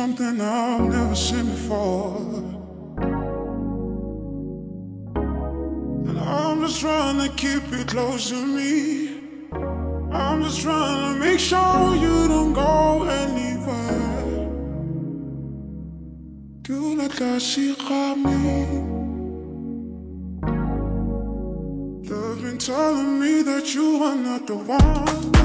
something I've never seen before. And I'm just trying to keep you close to me. I'm just trying to make sure you don't go anywhere. Do la me. They've been telling me that you are not the one.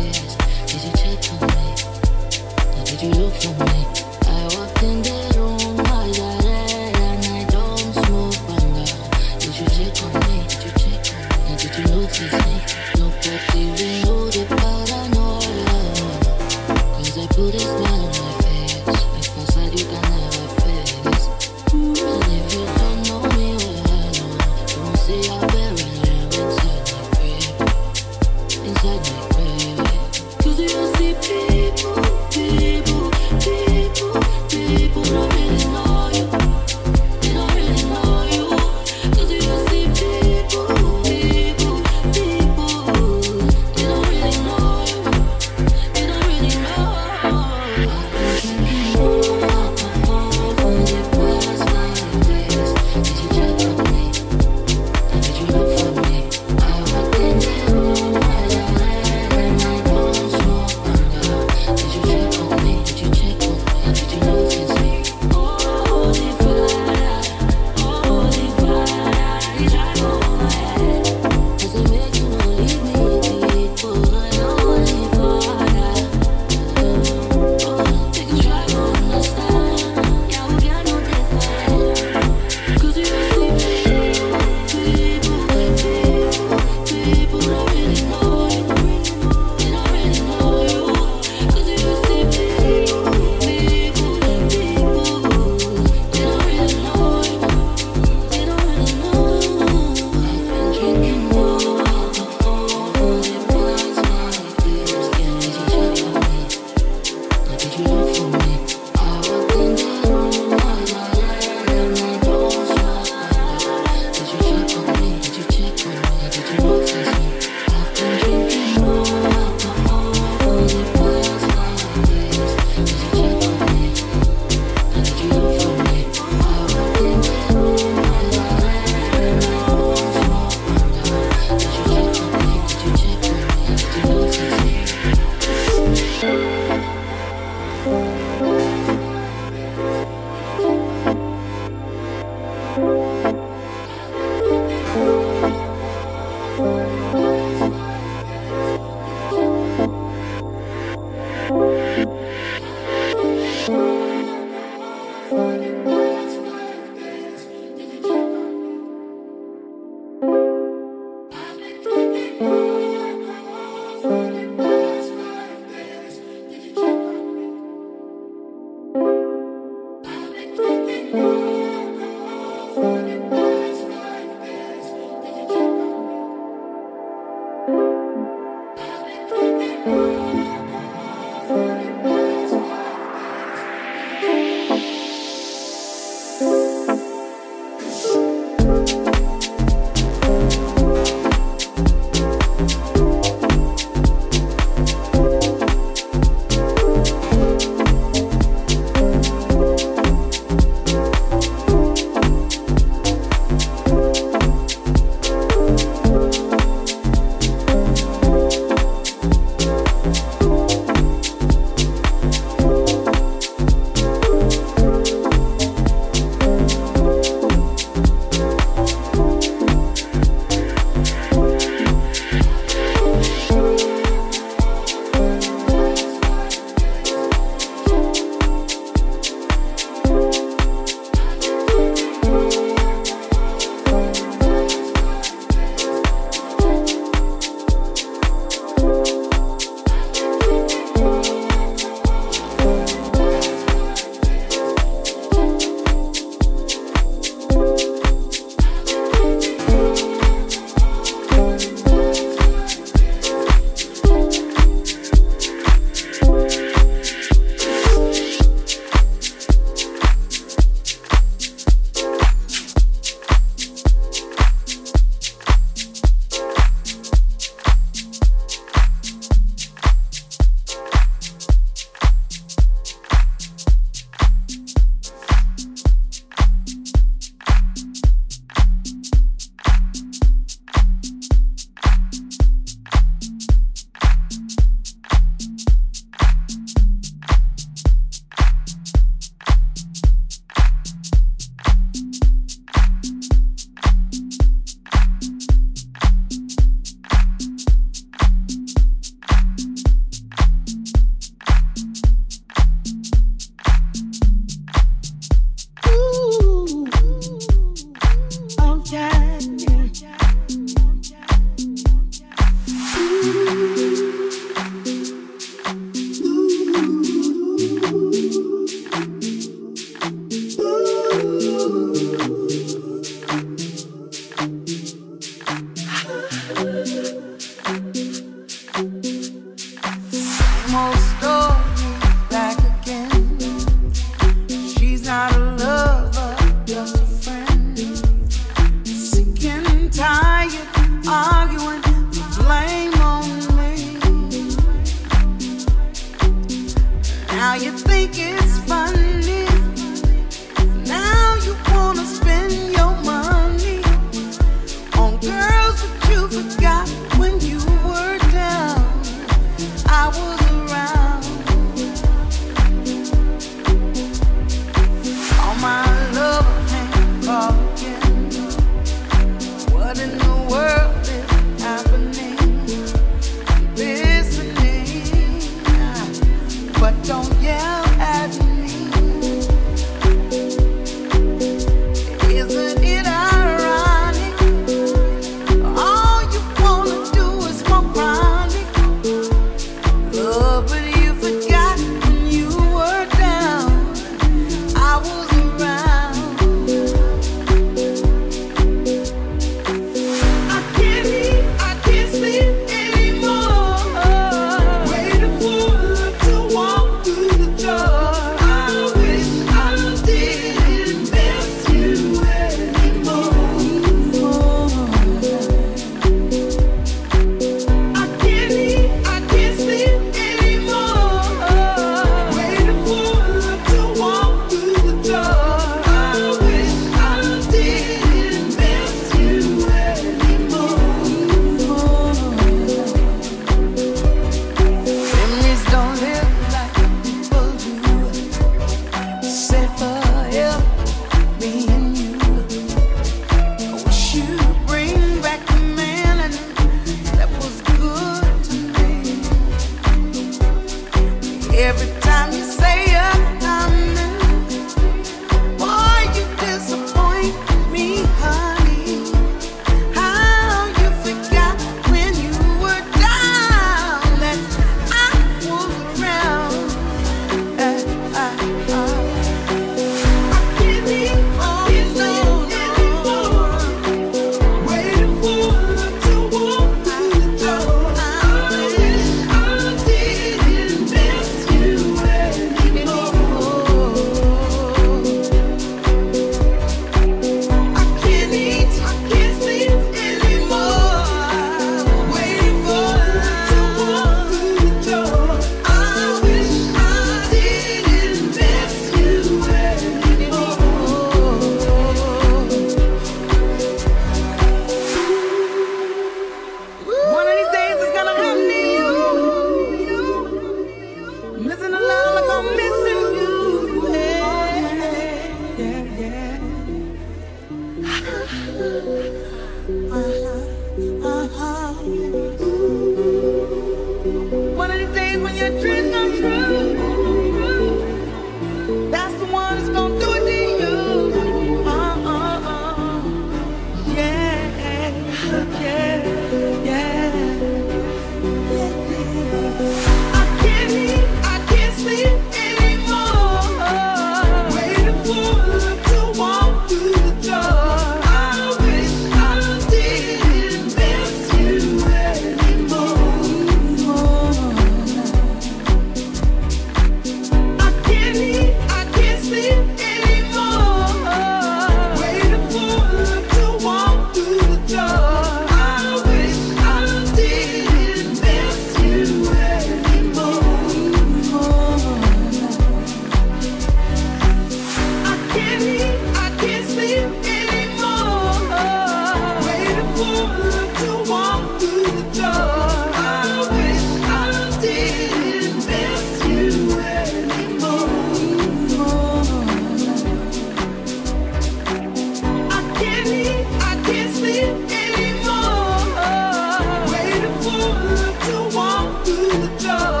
to walk through the door.